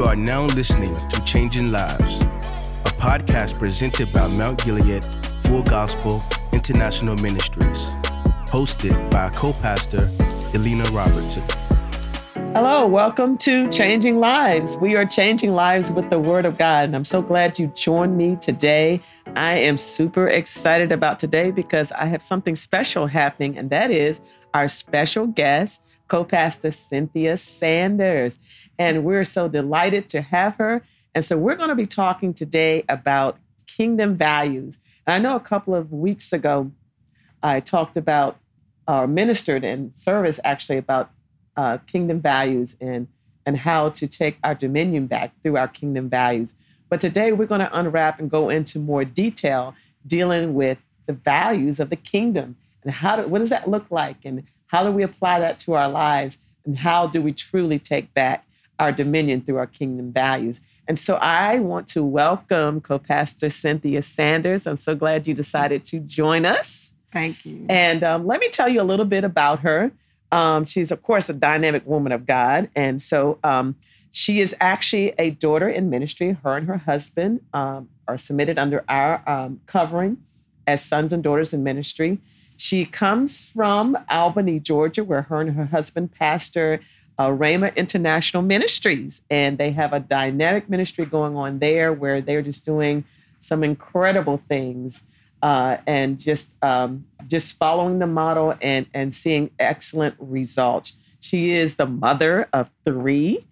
You are now listening to Changing Lives, a podcast presented by Mount Gilead Full Gospel International Ministries, hosted by co pastor Elena Robertson. Hello, welcome to Changing Lives. We are changing lives with the Word of God, and I'm so glad you joined me today. I am super excited about today because I have something special happening, and that is our special guest, co pastor Cynthia Sanders. And we're so delighted to have her. And so we're going to be talking today about kingdom values. And I know a couple of weeks ago, I talked about, or ministered in service actually about uh, kingdom values and, and how to take our dominion back through our kingdom values. But today we're going to unwrap and go into more detail dealing with the values of the kingdom and how do, what does that look like and how do we apply that to our lives and how do we truly take back our dominion through our kingdom values. And so I want to welcome co pastor Cynthia Sanders. I'm so glad you decided to join us. Thank you. And um, let me tell you a little bit about her. Um, she's, of course, a dynamic woman of God. And so um, she is actually a daughter in ministry. Her and her husband um, are submitted under our um, covering as sons and daughters in ministry. She comes from Albany, Georgia, where her and her husband pastor uh, Rhema International Ministries. And they have a dynamic ministry going on there where they're just doing some incredible things uh, and just um, just following the model and, and seeing excellent results. She is the mother of three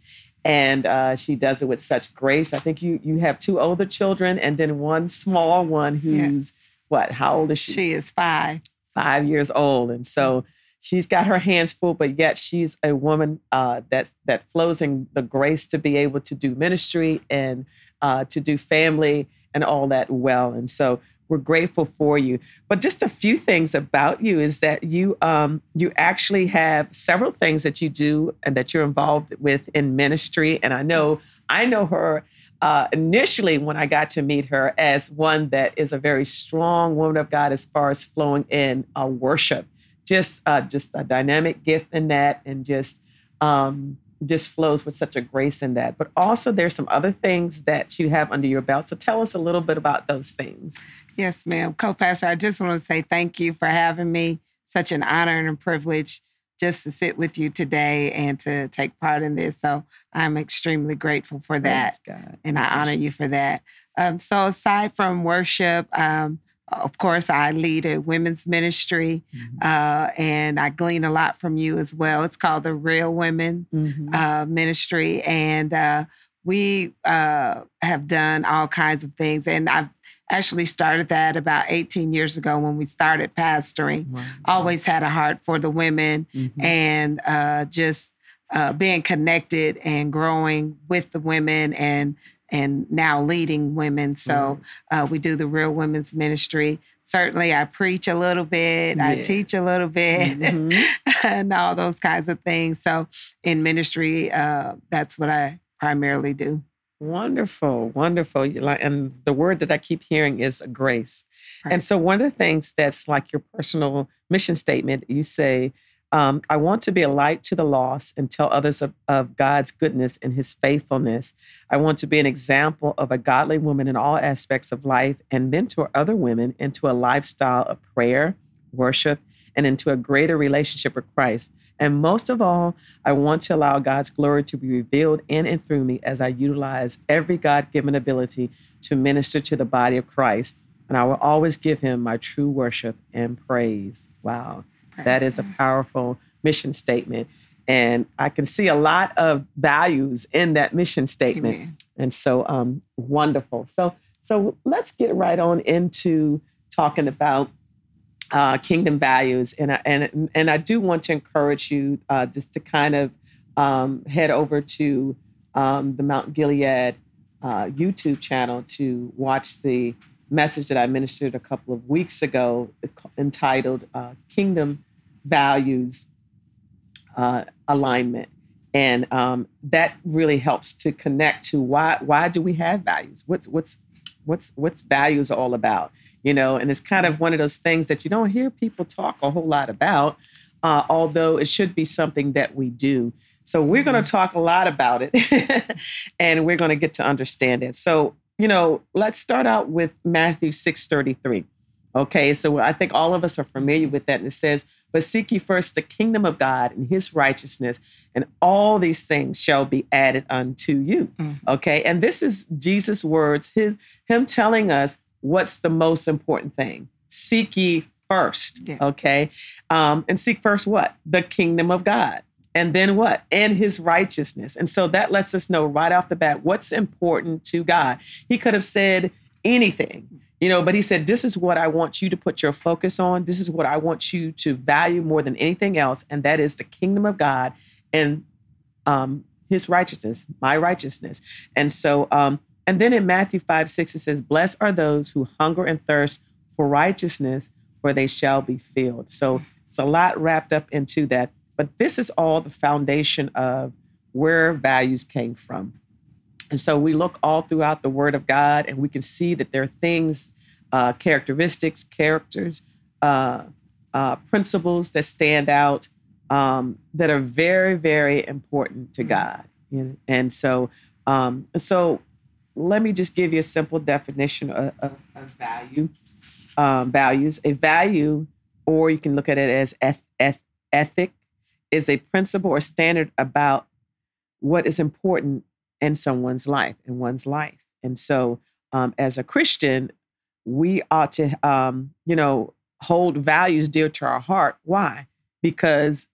and uh, she does it with such grace. I think you you have two older children and then one small one who's yeah. what? How old is she? She is five. Five years old, and so she's got her hands full, but yet she's a woman uh, that's that flows in the grace to be able to do ministry and uh, to do family and all that well. And so we're grateful for you. But just a few things about you is that you um, you actually have several things that you do and that you're involved with in ministry. And I know I know her. Uh, initially, when I got to meet her, as one that is a very strong woman of God as far as flowing in uh, worship just uh, just a dynamic gift in that, and just um, just flows with such a grace in that. But also, there's some other things that you have under your belt. So tell us a little bit about those things. Yes, ma'am. Co-pastor, I just want to say thank you for having me. Such an honor and a privilege just to sit with you today and to take part in this. So I'm extremely grateful for that. And I honor you for that. Um, so aside from worship, um, of course, I lead a women's ministry, mm-hmm. uh, and I glean a lot from you as well. It's called the Real Women mm-hmm. uh, Ministry, and uh, we uh, have done all kinds of things. And I've actually started that about 18 years ago when we started pastoring. Wow. Always had a heart for the women mm-hmm. and uh, just uh, being connected and growing with the women and and now leading women. So mm-hmm. uh, we do the Real Women's Ministry. Certainly, I preach a little bit, yeah. I teach a little bit, mm-hmm. and all those kinds of things. So in ministry, uh, that's what I primarily do. Wonderful, wonderful. And the word that I keep hearing is grace. Right. And so, one of the things that's like your personal mission statement, you say, um, I want to be a light to the lost and tell others of, of, God's goodness and his faithfulness. I want to be an example of a godly woman in all aspects of life and mentor other women into a lifestyle of prayer, worship, and into a greater relationship with Christ. And most of all, I want to allow God's glory to be revealed in and through me as I utilize every God given ability to minister to the body of Christ. And I will always give him my true worship and praise. Wow. That is a powerful mission statement. And I can see a lot of values in that mission statement. Amen. And so um, wonderful. So so let's get right on into talking about uh, kingdom values. And I, and and I do want to encourage you uh, just to kind of um, head over to um, the Mount Gilead uh, YouTube channel to watch the message that I ministered a couple of weeks ago entitled uh, Kingdom values uh, alignment and um, that really helps to connect to why why do we have values what's what's what's what's values all about you know and it's kind of one of those things that you don't hear people talk a whole lot about uh, although it should be something that we do. So we're going to talk a lot about it and we're going to get to understand it. So, you know, let's start out with Matthew 6:33. Okay, so I think all of us are familiar with that. And it says, But seek ye first the kingdom of God and his righteousness, and all these things shall be added unto you. Mm-hmm. Okay, and this is Jesus' words, his him telling us what's the most important thing. Seek ye first. Yeah. Okay. Um, and seek first what? The kingdom of God. And then what? And his righteousness. And so that lets us know right off the bat what's important to God. He could have said anything, you know, but he said, This is what I want you to put your focus on. This is what I want you to value more than anything else. And that is the kingdom of God and um, his righteousness, my righteousness. And so, um, and then in Matthew 5 6, it says, Blessed are those who hunger and thirst for righteousness, for they shall be filled. So it's a lot wrapped up into that. But this is all the foundation of where values came from. And so we look all throughout the Word of God and we can see that there are things, uh, characteristics, characters, uh, uh, principles that stand out um, that are very, very important to God. And so, um, so let me just give you a simple definition of, of, of value. Um, values. A value, or you can look at it as eth- eth- ethic, is a principle or standard about what is important in someone's life, in one's life. And so, um, as a Christian, we ought to, um, you know, hold values dear to our heart. Why? Because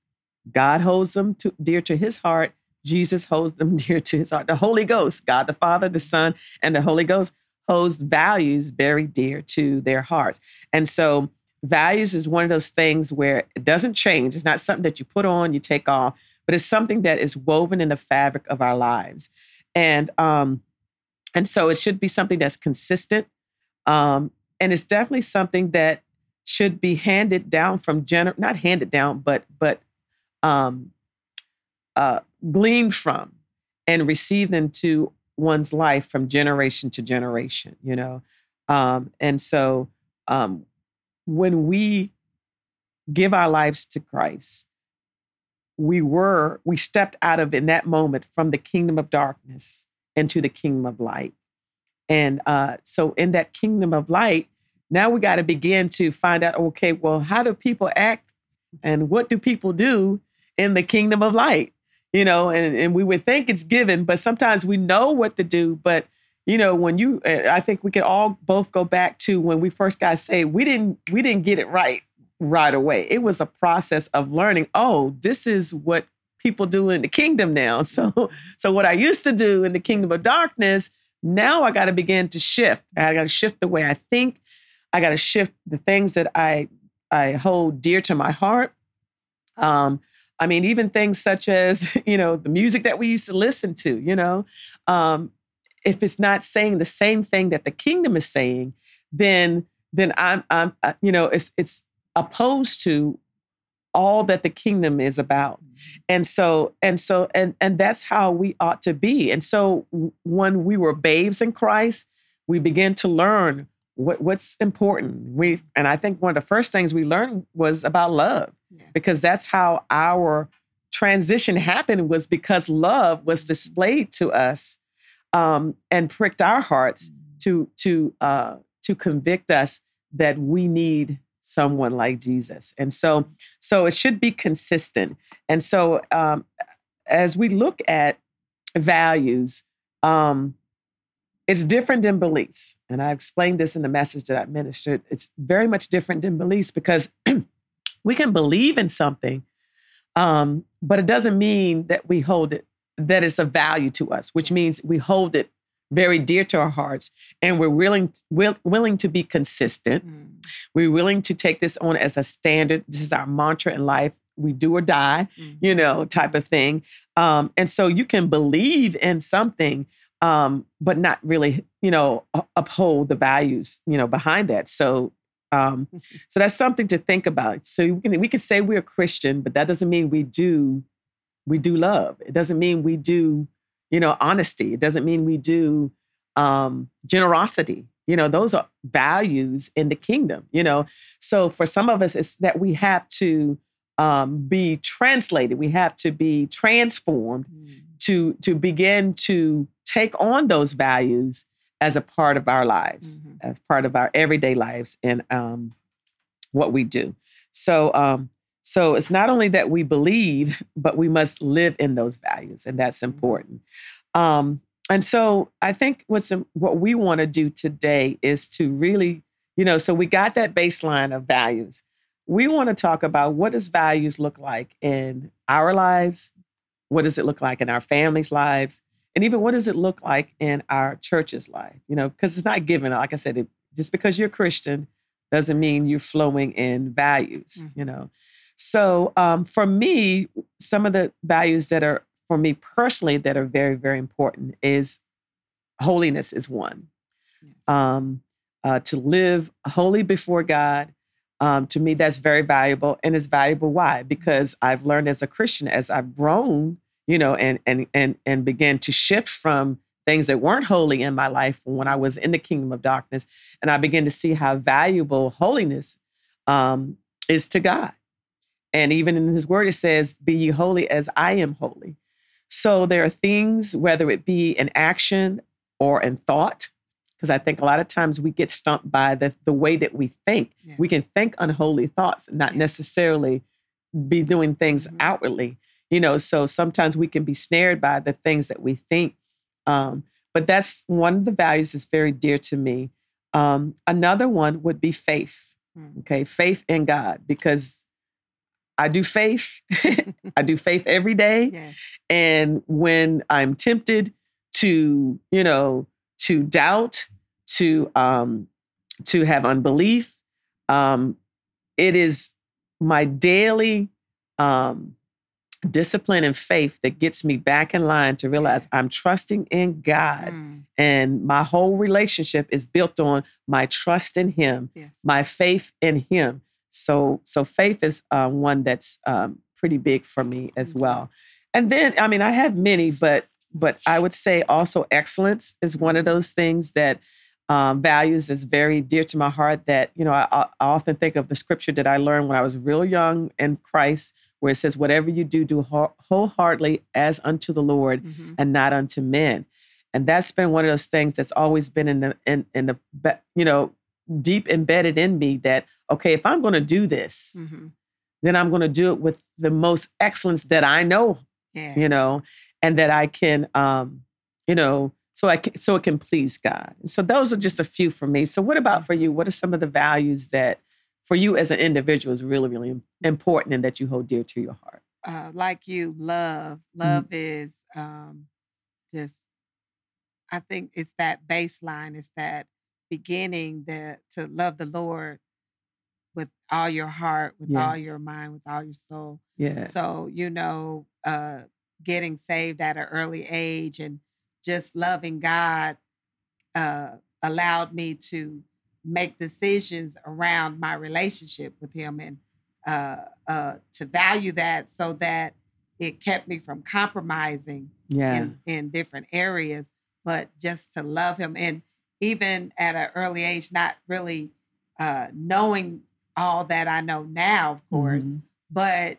God holds them to, dear to his heart. Jesus holds them dear to his heart. The Holy Ghost, God the Father, the Son, and the Holy Ghost holds values very dear to their hearts. And so, values is one of those things where it doesn't change. It's not something that you put on, you take off, but it's something that is woven in the fabric of our lives. And um, and so it should be something that's consistent. Um, and it's definitely something that should be handed down from gener not handed down, but but um, uh, gleaned from and received into one's life from generation to generation. You know, um, and so um, when we give our lives to Christ, we were, we stepped out of in that moment from the kingdom of darkness into the kingdom of light. And uh, so in that kingdom of light, now we got to begin to find out okay, well, how do people act and what do people do in the kingdom of light? You know, and, and we would think it's given, but sometimes we know what to do, but you know when you i think we could all both go back to when we first got saved we didn't we didn't get it right right away. It was a process of learning oh this is what people do in the kingdom now. So so what i used to do in the kingdom of darkness now i got to begin to shift. I got to shift the way i think. I got to shift the things that i i hold dear to my heart. Um I mean, even things such as, you know, the music that we used to listen to, you know, um, if it's not saying the same thing that the kingdom is saying, then then I'm I'm uh, you know it's it's opposed to all that the kingdom is about. Mm-hmm. And so and so and and that's how we ought to be. And so when we were babes in Christ, we begin to learn what, what's important. We and I think one of the first things we learned was about love yeah. because that's how our transition happened was because love was displayed to us um, and pricked our hearts to to uh, to convict us that we need someone like Jesus. And so so it should be consistent. And so um, as we look at values, um, it's different than beliefs. And I explained this in the message that I ministered. It's very much different than beliefs because we can believe in something, um, but it doesn't mean that we hold it, that it's of value to us, which means we hold it very dear to our hearts and we're willing will, willing to be consistent. Mm. We're willing to take this on as a standard. This is our mantra in life. We do or die, mm. you know, type of thing. Um, and so you can believe in something, um, but not really, you know, uphold the values, you know, behind that. So um, so that's something to think about. So we can we can say we're Christian, but that doesn't mean we do we do love. It doesn't mean we do, you know, honesty. It doesn't mean we do um, generosity. You know, those are values in the kingdom, you know. So for some of us, it's that we have to um, be translated. We have to be transformed Mm. to to begin to take on those values as a part of our lives, Mhm. as part of our everyday lives, and um, what we do. So, um, so it's not only that we believe, but we must live in those values, and that's important. Um, and so, I think what's what we want to do today is to really, you know, so we got that baseline of values. We want to talk about what does values look like in our lives, what does it look like in our families' lives, and even what does it look like in our church's life? You know, because it's not given. Like I said, it, just because you're Christian doesn't mean you're flowing in values. Mhm. You know, so um, for me, some of the values that are for me personally that are very very important is holiness is one. Yes. Um, uh, to live holy before God. Um, to me, that's very valuable, and it's valuable. Why? Because I've learned as a Christian, as I've grown, you know, and and and and began to shift from things that weren't holy in my life when I was in the kingdom of darkness, and I began to see how valuable holiness um, is to God. And even in His Word, it says, "Be ye holy as I am holy." So there are things, whether it be in action or in thought, because I think a lot of times we get stumped by the the way that we think. Yes. We can think unholy thoughts, and not Yeah. necessarily be doing things Mhm. outwardly. You know, so sometimes we can be snared by the things that we think. Um, but that's one of the values that's very dear to me. Um, another one would be faith. Mm. Okay, faith in God, because I do faith. I do faith every day. And when I'm tempted to, you know, to doubt, to um, to have unbelief, um, it is my daily um, discipline and faith that gets me back in line to realize I'm trusting in God, Mm. and my whole relationship is built on my trust in Him Yes. my faith in him so so faith is uh, one that's um, pretty big for me as well and then i mean i have many but but i would say also excellence is one of those things that um, values is very dear to my heart that you know I, I often think of the scripture that i learned when i was real young in christ where it says whatever you do do wholeheartedly as unto the lord Mhm. and not unto men. And that's been one of those things that's always been in the in, in the you know deep embedded in me that okay if I'm going to do this Mhm. then I'm going to do it with the most excellence that I know Yes. you know and that I can um you know so I can, so it can please God. So those are just a few for me. So what about for you? What are some of the values that for you as an individual is really really important and that you hold dear to your heart? uh, like you, love. Love is um, just, I think it's that baseline, it's that beginning that to love the Lord with all your heart, with all your mind, with all your soul. Yeah. So, you know, uh, getting saved at an early age and just loving God uh, allowed me to make decisions around my relationship with Him and uh, uh, to value that so that it kept me from compromising Yeah. in, in different areas, but just to love Him. And even at an early age, not really uh, knowing all that I know now, of course, Mhm. but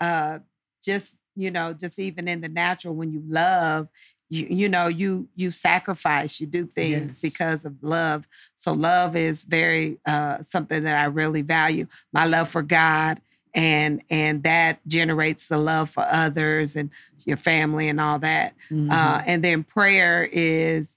uh just you know just even in the natural when you love you you know you you sacrifice you do things Yes. because of love so love is very uh something that i really value my love for god and and that generates the love for others and your family and all that uh Mhm. and then prayer is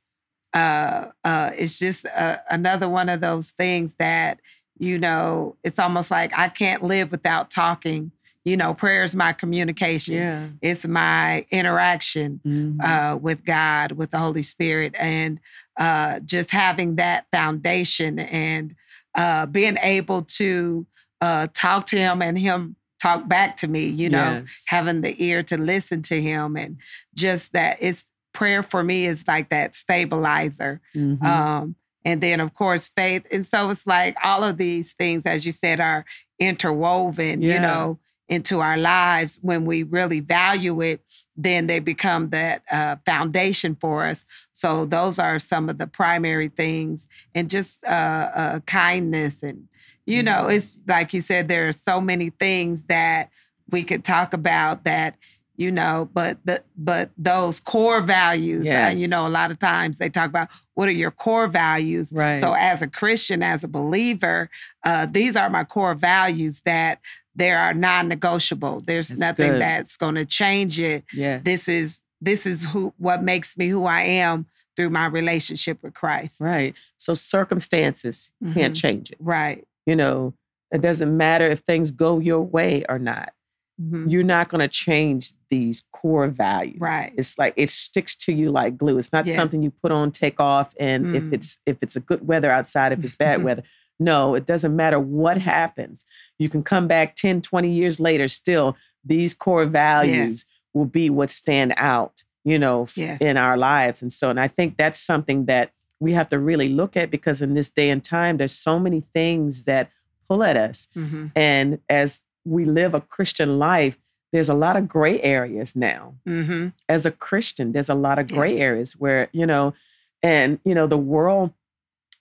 uh uh it's just uh, another one of those things that you know it's almost like i can't live without talking you know prayer is my communication yeah. it's my interaction Mhm. uh, with God, with the Holy Spirit, and uh, just having that foundation and uh, being able to uh, talk to Him and Him talk back to me, you know, Yes. having the ear to listen to Him, and just that it's prayer for me is like that stabilizer. Mhm. Um, and then, of course, faith. And so it's like all of these things, as you said, are interwoven, you know, into our lives. When we really value it, then they become that uh, foundation for us. So those are some of the primary things, and just uh, uh, kindness and you know, it's like you said, there are so many things that we could talk about that you know but the but those core values Yes. uh, you know a lot of times they talk about what are your core values Right. so as a christian as a believer uh, these are my core values that they are non-negotiable there's That's nothing good. that's going to change it Yes. this is this is who what makes me who i am through my relationship with christ right. So circumstances can't Mhm. change it. right You know, it doesn't matter if things go your way or not. Mhm. You're not going to change these core values. Right. It's like it sticks to you like glue. It's not Yes. something you put on, take off, and if Mm. it's if it's a good weather outside, if it's bad weather. No, it doesn't matter what happens. You can come back 10, 20 years later, still, these core values Yes. will be what stand out, you know, Yes. in our lives. And so, and I think that's something that we have to really look at because in this day and time, there's so many things that pull at us. Mhm. And as we live a Christian life, there's a lot of gray areas now. Mhm. As a Christian, there's a lot of gray Yes. areas where, you know, and, you know, the world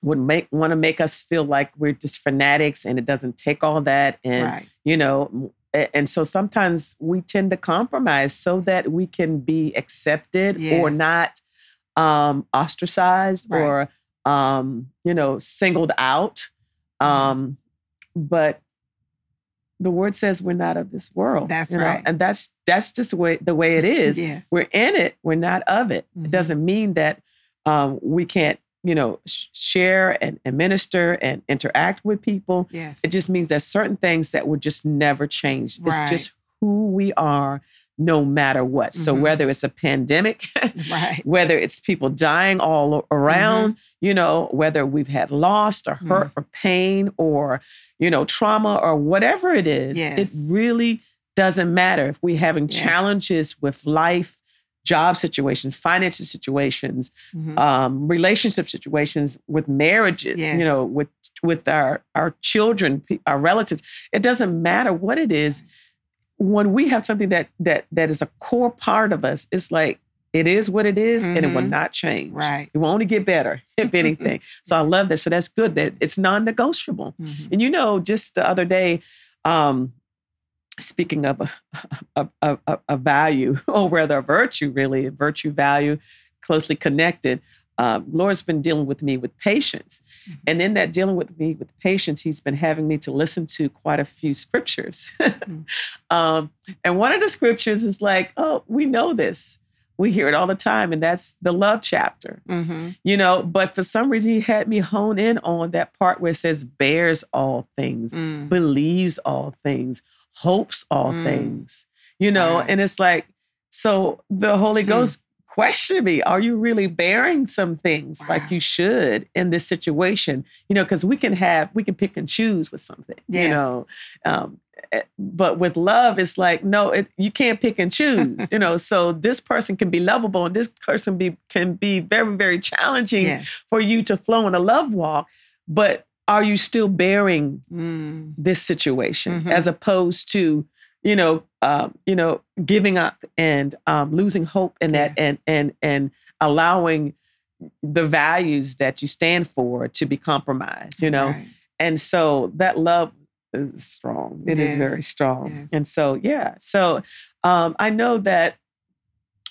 would make want to make us feel like we're just fanatics and it doesn't take all that. And, right you know, and so sometimes we tend to compromise so that we can be accepted or not um, ostracized Right. or, um, you know, singled out. Mhm. Um, but the word says we're not of this world. That's you know, right. and that's that's just the way the way it is. yes We're in it. We're not of it. Mhm. It doesn't mean that um, we can't, you know, sh- share and, and minister and interact with people. yes It just means there's certain things that will just never change. Right. It's just who we are, no matter what. So Mhm. whether it's a pandemic, right whether it's people dying all Mm-hmm. around, you know, whether we've had loss or hurt Mm. or pain or, you know, trauma or whatever it is, it really doesn't matter if we're having Yes. challenges with life, job situations, financial situations, Mhm. um, relationship situations with marriages, Yes. you know, with with our our children, our relatives. It doesn't matter what it is. When we have something that that that is a core part of us, it's like it is what it is, and it will Mhm. not change. Right. It will only get better, if anything. so I love that. So that's good that it's non-negotiable. Mhm. And you know, just the other day, um, speaking of a, a, a, a- a value, or rather a virtue, really, a virtue value, closely connected. Um, Lord's been dealing with me with patience. Mhm. And in that dealing with me with patience, he's been having me to listen to quite a few scriptures. um, and one of the scriptures is like, oh, we know this. We hear it all the time, and that's the love chapter Mhm. you know but for some reason he had me hone in on that part where it says bears all things Mm. believes all things hopes all Mm. things you know Wow. and it's like so the holy Mm. Ghost questioned me are you really bearing some things like you should in this situation you know because we can have we can pick and choose with something you know um eh, but with love it's like no it, you can't pick and choose you know so this person can be lovable and this person be can be very very challenging Yes. for you to flow in a love walk but are you still bearing Mm. this situation Mhm. as opposed to you know um, you know giving up and um, losing hope in that and and and allowing the values that you stand for to be compromised you know? Right. and so that love is strong. It is Yes. very strong. Yes. and so yeah. So um, i know that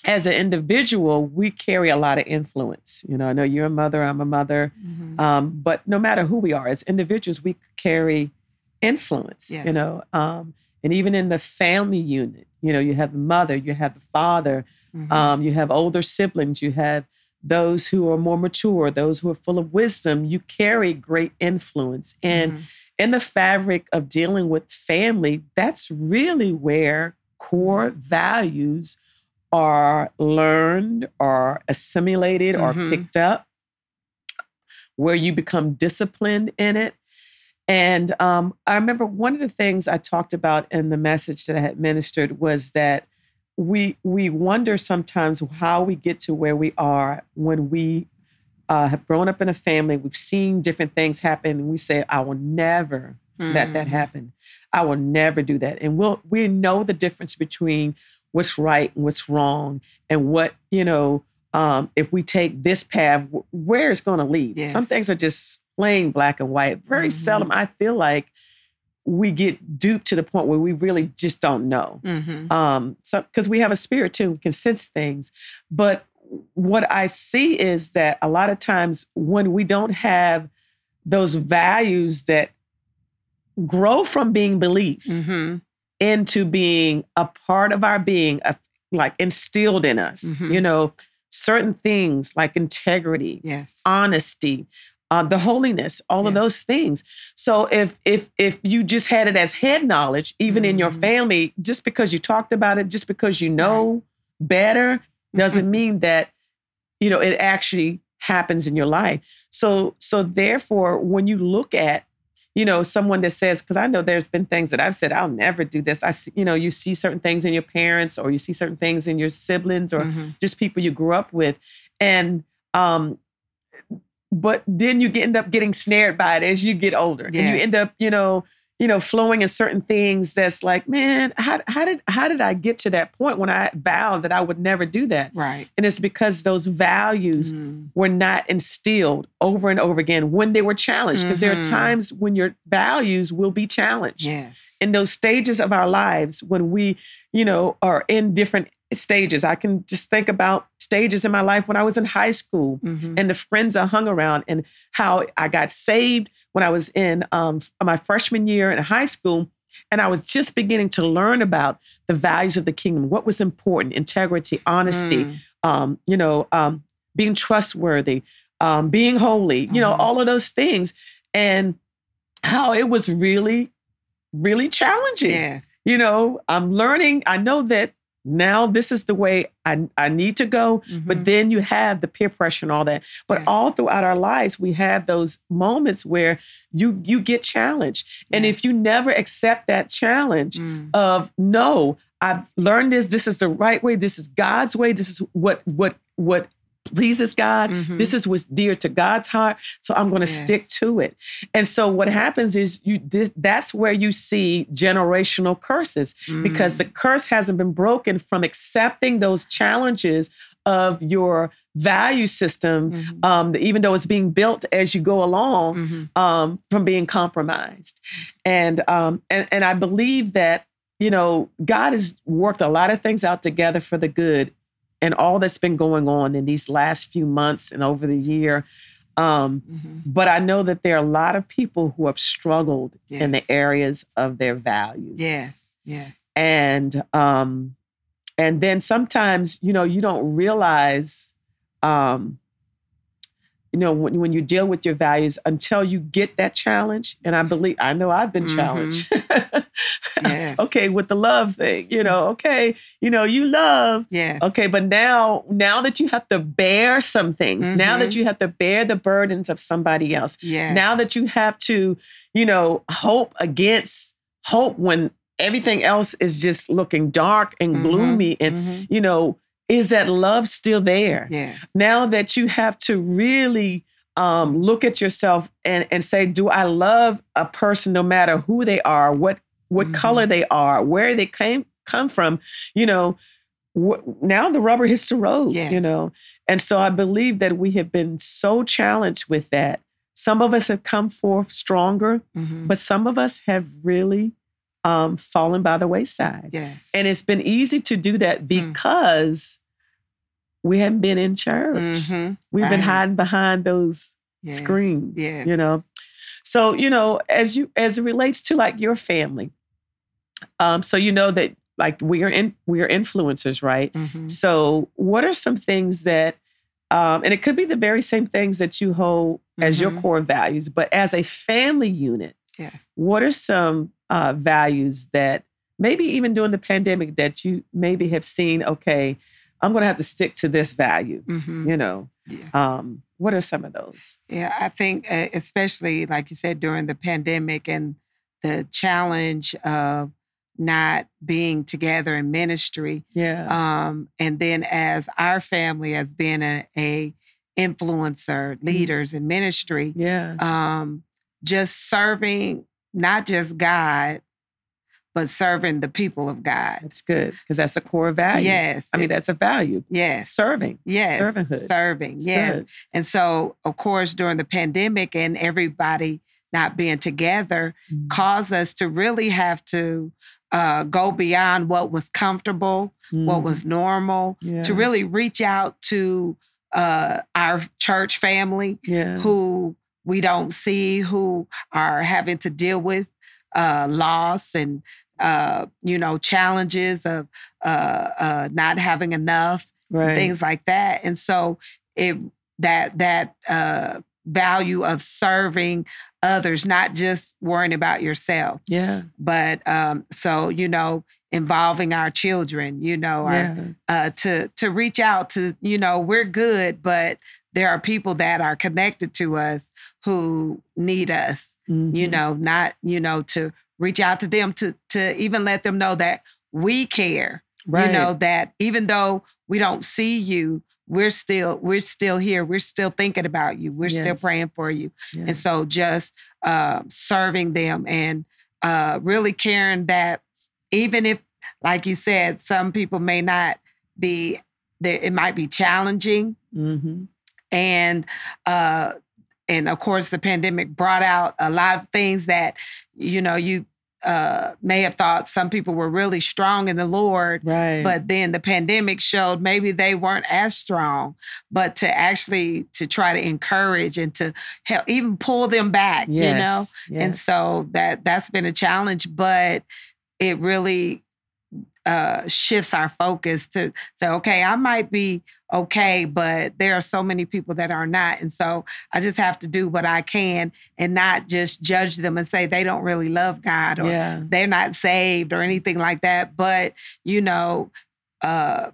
as an individual we carry a lot of influence. You know i know you're a mother i'm a mother. Mhm. um, but no matter who we are as individuals we carry influence you know? Um, and even in the family unit you know you have the mother you have the father Mhm. um, you have older siblings you have those who are more mature those who are full of wisdom you carry great influence and Mhm. in the fabric of dealing with family that's really where core Mm-hmm. values are learned or assimilated or Mhm. picked up where you become disciplined in it. And um, I remember one of the things I talked about in the message that I had ministered was that we we wonder sometimes how we get to where we are when we uh, have grown up in a family. We've seen different things happen, and we say, "I will never let that Mm. happen. I will never do that." And we'll we know the difference between what's right and what's wrong, and what you know. Um, if we take this path, wh- where it's going to lead. Some things are just plain black and white. Very Mhm. seldom I feel like we get duped to the point where we really just don't know. Mm-hmm. Um, so because we have a spirit too, we can sense things. But what I see is that a lot of times when we don't have those values that grow from being beliefs Mm-hmm. into being a part of our being, a, like instilled in us, Mhm. you know, certain things like integrity, Yes. honesty, uh, the holiness, all of those things. So if if if you just had it as head knowledge, even in your Mhm. family, just because you talked about it, just because you know better, doesn't mean that you know it actually happens in your life. So so therefore, when you look at you know someone that says because i know there's been things that i've said i'll never do this i see, you know you see certain things in your parents or you see certain things in your siblings or Mhm. just people you grew up with and um but then you end up getting snared by it as you get older and you end up you know you know flowing in certain things that's like man how, how did how did i get to that point when i vowed that i would never do that Right. and it's because those values Mhm. were not instilled over and over again when they were challenged because there are Mhm. times when your values will be challenged Yes. in those stages of our lives when we, you know, are in different stages. I can just think about stages in my life when I was in high school Mhm. and the friends I hung around and how I got saved when I was in um, my freshman year in high school. And I was just beginning to learn about the values of the kingdom, what was important, integrity, honesty, Mm. um, you know, um, being trustworthy, um, being holy, you know, Mhm. all of those things. And how it was really, really challenging. Yes. You know, I'm learning. I know that now this is the way I, I need to go. But Mhm. then you have the peer pressure and all that. But Yes. all throughout our lives, we have those moments where you you get challenged. And if you never accept that challenge Mm. of no, I've learned this, this is the right way, this is God's way, this is what what what pleases God. Mhm. This is what's dear to God's heart. So I'm going to Yes. stick to it. And so what happens is you this, that's where you see generational curses because Mm. the curse hasn't been broken from accepting those challenges of your value system, Mhm. um, even though it's being built as you go along, Mhm. um, from being compromised. And um, and and I believe that you know God has worked a lot of things out together for the good, and all that's been going on in these last few months and over the year. Um, Mhm. but I know that there are a lot of people who have struggled in the areas of their values Yes. Yes. and um and then sometimes you know you don't realize um you know when, when you deal with your values until you get that challenge and i believe i know i've been Mhm. challenged Yes. okay with the love thing you know okay you know you love Yes. okay but now now that you have to bear some things now that Mhm. you have to bear the burdens of somebody else Yes. now that you have to, you know, hope against hope when everything else is just looking dark and Mhm, gloomy, and mhm. you know, is that love still there? Yes. Now that you have to really um, look at yourself and and say, do I love a person no matter who they are, what what Mhm. color they are, where they came come from? You know, wh- now the rubber hits the road. You know, and so I believe that we have been so challenged with that. Some of us have come forth stronger, Mhm. but some of us have really um, fallen by the wayside. Yes. And it's been easy to do that Mm. because we haven't been in church. Mhm. We've been hiding behind those Yes. screens. Yes. You know. So, you know, as you as it relates to like your family, um, so you know that like we are in we are influencers, right? Mhm. So, what are some things that, um, and it could be the very same things that you hold as your Mhm. core values, but as a family unit, Yes. what are some uh, values that maybe even during the pandemic that you maybe have seen? Okay, I'm going to have to stick to this value. Mhm. You know, Yeah. um, what are some of those? Yeah, I think uh, especially like you said during the pandemic and the challenge of not being together in ministry, Yeah, um, and then as our family has been a, a influencer, leaders in ministry, yeah, um, just serving not just God, but serving the people of God. That's good because that's a core value. Yes. I mean, that's a value. yes. Serving. Yes. Servanthood. Serving. It's yes. good. And so, of course, during the pandemic and everybody not being together Mhm. caused us to really have to uh, go beyond what was comfortable, what Mhm. was normal, yeah. to really reach out to uh, our church family yeah. who we don't see, who are having to deal with uh, loss and uh, you know challenges of uh, uh, not having enough, right. things like that. And so it that that uh, value of serving others, not just worrying about yourself, Yeah. but um, so you know involving our children, you know, our uh, to to reach out to you know we're good, but there are people that are connected to us who need us. You Mhm. know, not you know to reach out to them to to even let them know that we care. Right. You know that even though we don't see you, we're still we're still here. We're still thinking about you. We're still praying for you. And so just uh, serving them and uh, really caring that even if, like you said, some people may not be there, it might be challenging. Mhm. And uh, and of course the pandemic brought out a lot of things that, you know, you uh, may have thought some people were really strong in the Lord, Right. but then the pandemic showed maybe they weren't as strong but to actually to try to encourage and to help even pull them back yes. you know and so that that's been a challenge but it really uh shifts our focus to say okay i might be okay but there are so many people that are not and so i just have to do what i can and not just judge them and say they don't really love god or yeah. they're not saved or anything like that. But you know, uh,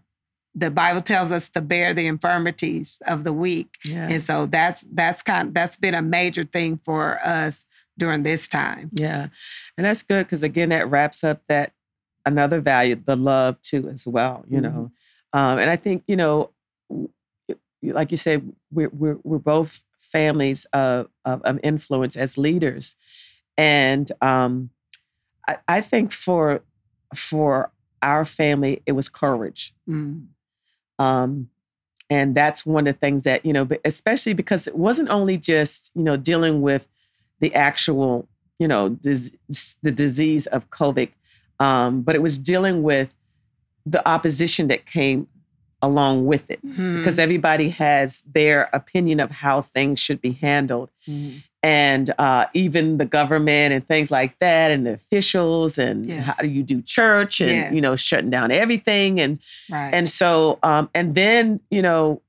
the Bible tells us to bear the infirmities of the weak, Yeah. and so that's that's kind of, that's been a major thing for us during this time. Yeah. And that's good because again, that wraps up that another value, the love too, as well, you know. Um, and I think, you know, like you said, we're we're we're both families of of, of influence as leaders. And um I, I think for for our family, it was courage. Mm. Um, and that's one of the things that, you know, especially because it wasn't only just, you know, dealing with the actual, you know, dis- the disease of COVID, um, but it was dealing with the opposition that came along with it Mhm. because everybody has their opinion of how things should be handled. Mhm. And uh, even the government and things like that, and the officials, and how do you do church, and Yes. you know, shutting down everything, and right. and so, um, and then, you know,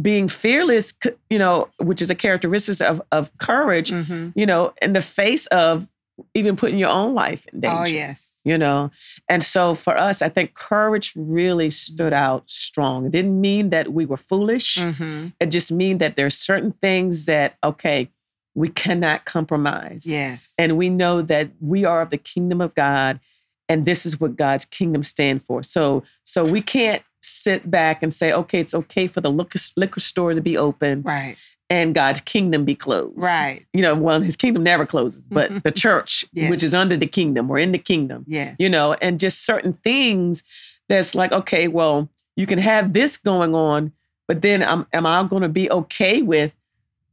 being fearless, you know, which is a characteristic of, of courage, Mhm. you know, in the face of even putting your own life in danger, oh yes. you know. And so for us, I think courage really stood out strong. It didn't mean that we were foolish. hmm It just mean that there's certain things that, okay, we cannot compromise. Yes. And we know that we are of the kingdom of God and this is what God's kingdom stand for. So so we can't sit back and say, okay, it's okay for the liquor, liquor store to be open right. And God's kingdom be closed. Right. You know, well, his kingdom never closes, but the church, Yes. which is under the kingdom or in the kingdom, yeah. you know, and just certain things that's like, okay, well, you can have this going on, but then am, am I going to be okay with,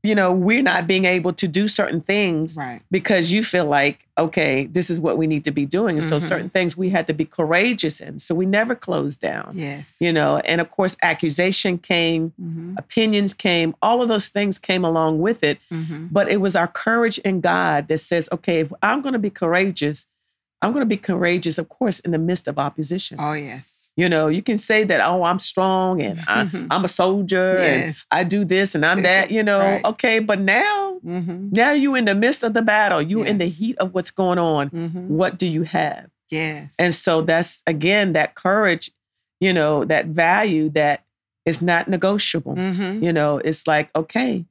you know, we're not being able to do certain things Right. because you feel like, okay, this is what we need to be doing. And so Mhm. certain things we had to be courageous in. So we never closed down, Yes. you know, and of course, accusation came, hmm opinions came, all of those things came along with it. hmm But it was our courage in God that says, okay, if I'm going to be courageous, I'm going to be courageous, of course, in the midst of opposition. Oh yes. You know, you can say that, oh, I'm strong and I, Mhm. I'm a soldier and I do this and I'm that, you know. Right. Okay, but now, hmm now you in the midst of the battle, you in the heat of what's going on. hmm What do you have? Yes. And so that's again that courage, you know, that value that is not negotiable. hmm You know, it's like, okay,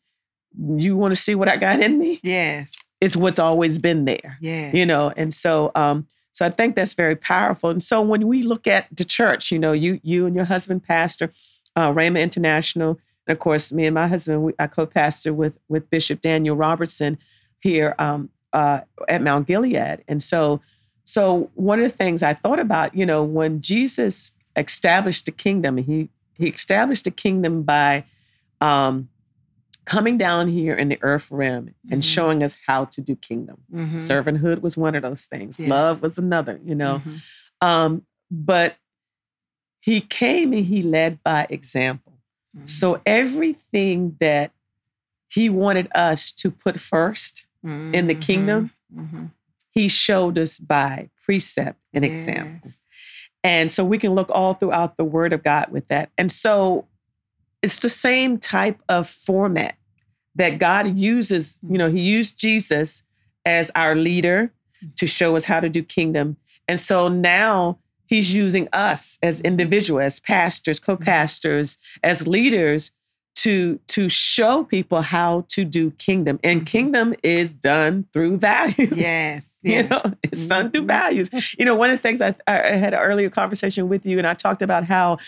you want to see what I got in me? Yes. It's what's always been there. Yes. You know, and so um so I think that's very powerful. And so when we look at the church, you know, you you and your husband pastor uh Rhema International, and of course me and my husband we, I co-pastor with with Bishop Daniel Robertson here um uh, at Mount Gilead. And so, so one of the things I thought about, you know, when Jesus established the kingdom, he he established the kingdom by um, coming down here in the earth realm and Mhm. showing us how to do kingdom. Mhm. Servanthood was one of those things. Yes. Love was another, you know. Mhm. Um, but he came and he led by example. Mhm. So everything that he wanted us to put first, in the kingdom, Mhm. he showed us by precept and example. And so we can look all throughout the word of God with that. And so it's the same type of format that God uses. You know, he used Jesus as our leader to show us how to do kingdom. And so now he's using us as individuals, as pastors, co-pastors, as leaders to to show people how to do kingdom. And Mhm. kingdom is done through values. Yes. You know, it's done through Mhm. values. You know, one of the things I, I had an earlier conversation with you, and I talked about how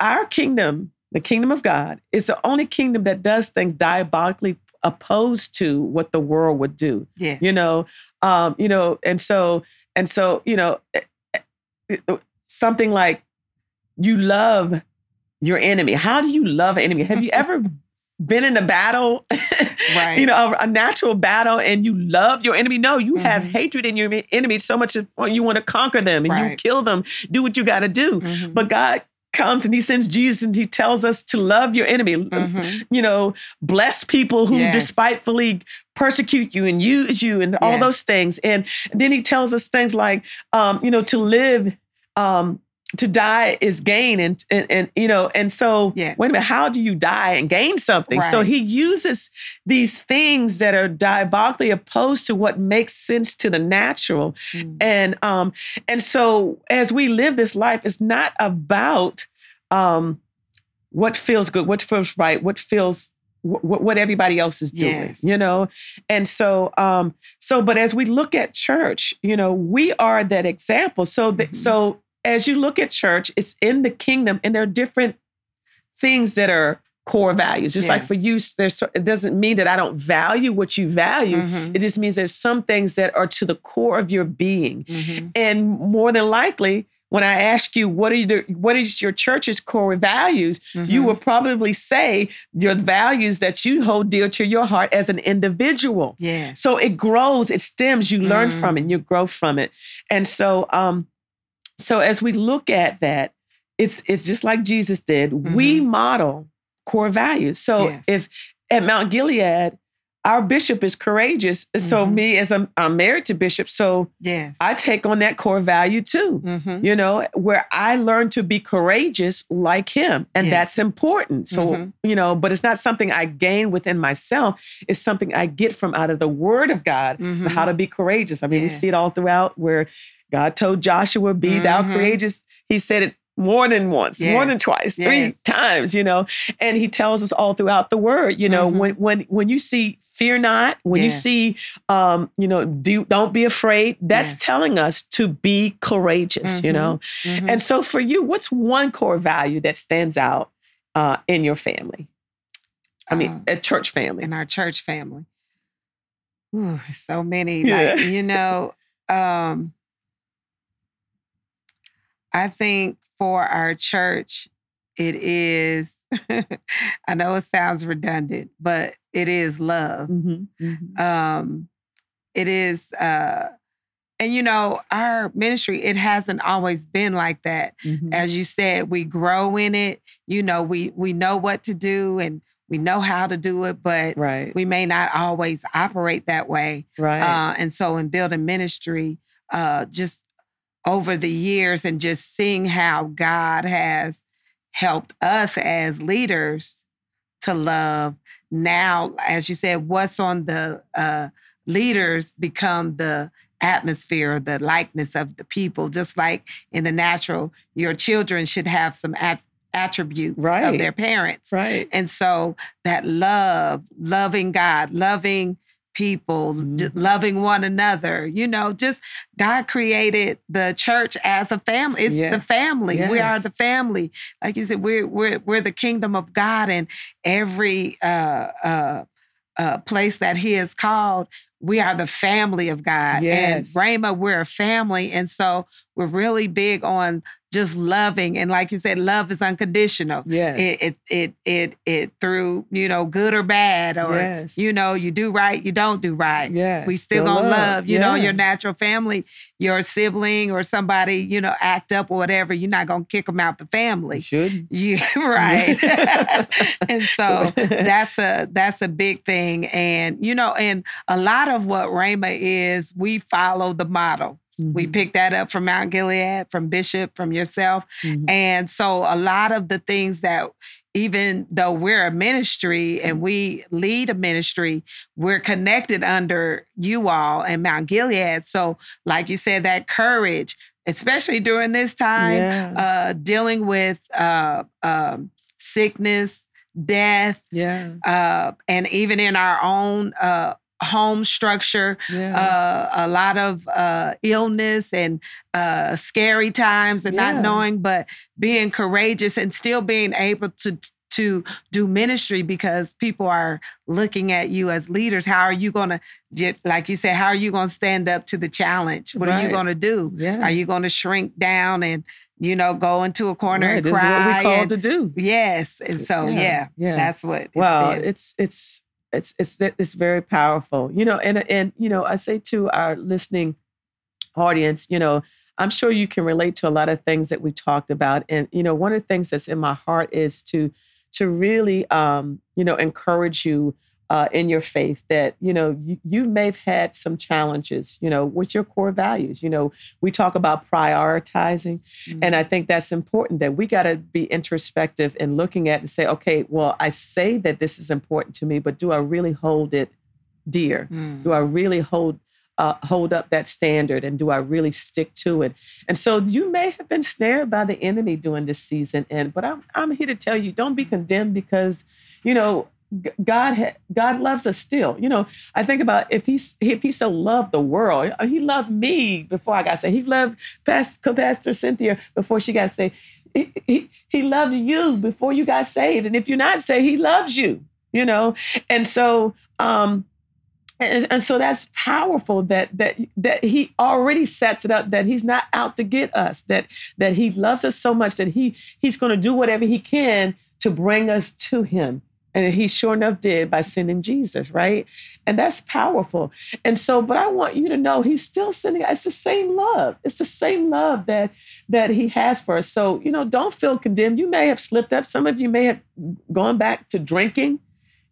our kingdom, the kingdom of God, is the only kingdom that does things diabolically opposed to what the world would do. Yes. You know, um, you know, and so and so, you know, eh, eh, something like you love your enemy. How do you love an enemy? Have you ever been in a battle, Right. you know, a, a natural battle, and you love your enemy? No, you have Mhm. hatred in your enemy so much that you want to conquer them and you kill them, do what you got to do. Mhm. But God comes and He sends Jesus and He tells us to love your enemy. Mhm. You know, bless people who Yes. despitefully persecute you and use you and all Yes. those things. And then He tells us things like, um, you know, to live. Um, to die is gain and, and and you know and so Yes. wait a minute how do you die and gain something so he uses these things that are diabolically opposed to what makes sense to the natural Mhm. and um and so as we live this life it's not about um what feels good what feels right what feels what, what everybody else is doing Yes. you know and so um so but as we look at church you know we are that example so that Mhm. so as you look at church it's in the kingdom and there are different things that are core values just like for you there's it doesn't mean that i don't value what you value Mhm. it just means there's some things that are to the core of your being Mhm. and more than likely when i ask you what are you what is your church's core values you Mhm. will probably say your values that you hold dear to your heart as an individual Yeah. so it grows it stems you learn from it Mm. you grow from it and so um so as we look at that it's it's just like jesus did. We mm-hmm. model core values. So Yes. if at mount gilead our bishop is courageous so Mhm. me as I'm, I'm married to bishop so yes. i take on that core value too Mhm. you know, where I learn to be courageous like him. And Yes. that's important. So, Mhm. you know, but it's not something I gain within myself. It's something I get from out of the word of God, Mhm. how to be courageous. I mean, we see it all throughout where God told Joshua, be thou Mhm. courageous. He said it more than once, more than Yes. twice, three times, you know. And he tells us all throughout the word, you know, Mhm. when when when you see fear not, when you see um, you know, do don't be afraid, that's Yes. telling us to be courageous, you Mhm. know. Mhm. And so for you, what's one core value that stands out uh, in your family? I mean, Uh, a church family. in our church family. Ooh, so many. Yeah. Like, you know, um, I think for our church, it is, I know it sounds redundant, but it is love. Mhm, mhm. Um, it is, uh, and you know, our ministry, it hasn't always been like that. Mhm. As you said, we grow in it. You know, we we know what to do and we know how to do it, but Right, we may not always operate that way. right. Uh, and so, in building ministry, uh, just over the years and just seeing how God has helped us as leaders to love. Now, as you said, what's on the uh, leaders become the atmosphere, the likeness of the people. Just like in the natural, your children should have some at- attributes Right. of their parents. right. And so that love, loving God, loving people, d- Mhm. loving one another, you know, just God created the church as a family. It's the Yes. family. We are the family. Like you said, we're we're we're the kingdom of God and every uh uh uh place that he has called, we are the family of God. Yes. And Rhema, we're a family. And so we're really big on just loving. And like you said, love is unconditional. Yes. It it it it it through, you know, good or bad, or yes. you know, you do right, you don't do right. yes. We still, gonna love, you know, your natural family, your sibling or somebody, you know, act up or whatever. You're not gonna kick them out the family. should. You right. and so that's a that's a big thing. And you know, and a lot of what Rhema is, we follow the model. We Mhm. picked that up from Mount Gilead, from Bishop, from yourself. Mhm. And so a lot of the things that even though we're a ministry and we lead a ministry, we're connected under you all and Mount Gilead. So, like you said, that courage, especially during this time, yeah. uh, dealing with uh, um, sickness, death, yeah. uh, and even in our own uh, home structure, Yeah. uh, a lot of uh, illness and uh, scary times and Yeah. not knowing, but being courageous and still being able to to do ministry because people are looking at you as leaders. How are you going to, get? like you said, how are you going to stand up to the challenge? What are you going to do? yeah. Are you going to shrink down and you know go into a corner Right, and This is cry? what we called and- to do. yes, and so yeah, Yeah. that's what. It's well it's it's it's it's it's very powerful you know and and you know i say to our listening audience you know i'm sure you can relate to a lot of things that we talked about and you know one of the things that's in my heart is to to really um you know encourage you uh, in your faith that you know you, you may have had some challenges you know with your core values you know we talk about prioritizing and I think that's important that we got to be introspective and looking at and say, okay, well, I say that this is important to me, but do I really hold it dear? Mm. Do I really hold uh, hold up that standard and do I really stick to it? And so you may have been snared by the enemy during this season, and but I'm I'm here to tell you, don't be condemned because you know. God, God loves us still. You know, I think about if he's if he so loved the world, uh, he loved me before I got saved. He loved Pastor, Pastor Cynthia before she got saved. He, he, he loved you before you got saved, and if you're not saved, he loves you. You know, and so um, and, and so that's powerful that that that he already sets it up that he's not out to get us that that he loves us so much that he he's going to do whatever he can to bring us to him and he sure enough did by sending Jesus, right? And that's powerful. And so, but I want you to know he's still sending, it's the same love. It's the same love that that he has for us. So, you know, don't feel condemned. You may have slipped up. Some of you may have gone back to drinking.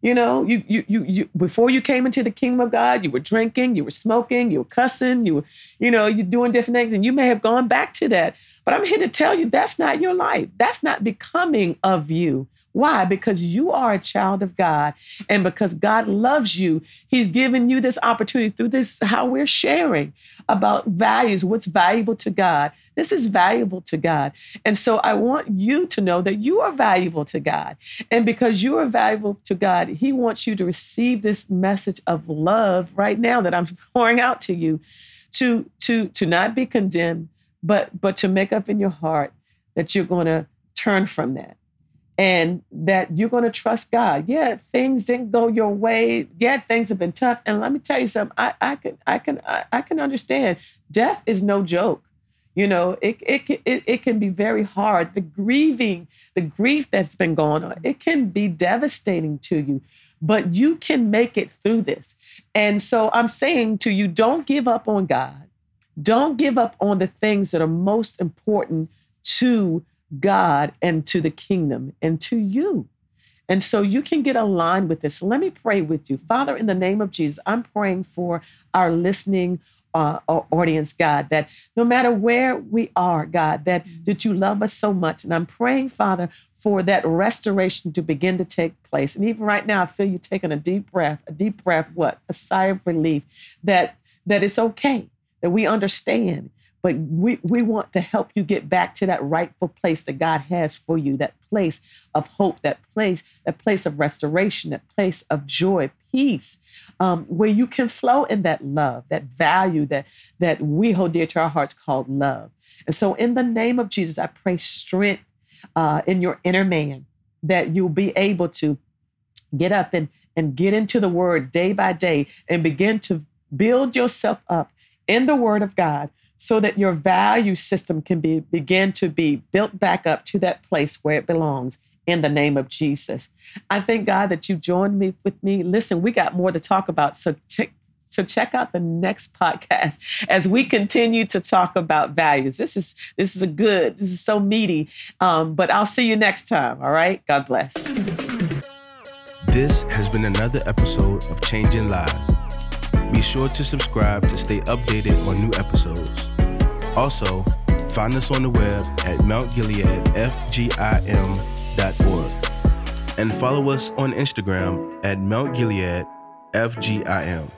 You know, you you you you before you came into the kingdom of God, you were drinking, you were smoking, you were cussing, you were, you know, you're doing different things, and you may have gone back to that. But I'm here to tell you that's not your life. That's not becoming of you. Why? Because you are a child of God. And because God loves you, He's given you this opportunity through this, how we're sharing about values, what's valuable to God. This is valuable to God. And so I want you to know that you are valuable to God. And because you are valuable to God, He wants you to receive this message of love right now that I'm pouring out to you to, to, to not be condemned, but, but to make up in your heart that you're going to turn from that and that you're going to trust God. Yeah, things didn't go your way. Yeah, things have been tough. And let me tell you something. I, I can I can I, I can understand. Death is no joke. You know, it, it it it can be very hard. The grieving, the grief that's been going on, it can be devastating to you. But you can make it through this. And so I'm saying to you, don't give up on God. Don't give up on the things that are most important to God and to the kingdom and to you. And so you can get aligned with this. Let me pray with you. Father, in the name of Jesus, I'm praying for our listening uh, audience, God, that no matter where we are, God, that, that you love us so much. And I'm praying, Father, for that restoration to begin to take place. And even right now, I feel you taking a deep breath, a deep breath, what? A sigh of relief that that it's okay, that we understand but we, we want to help you get back to that rightful place that God has for you, that place of hope, that place, that place of restoration, that place of joy, peace, um, where you can flow in that love, that value that, that we hold dear to our hearts called love. And so, in the name of Jesus, I pray strength uh, in your inner man that you'll be able to get up and, and get into the word day by day and begin to Build yourself up in the Word of God so that your value system can be begin to be built back up to that place where it belongs in the name of Jesus. I thank God that you joined me with me. Listen, we got more to talk about. So check so check out the next podcast as we continue to talk about values. This is this is a good, this is so meaty. Um, but I'll see you next time. All right. God bless. This has been another episode of Changing Lives. Be sure to subscribe to stay updated on new episodes. Also, find us on the web at mountgileadfgim.org and follow us on Instagram at mountgileadfgim.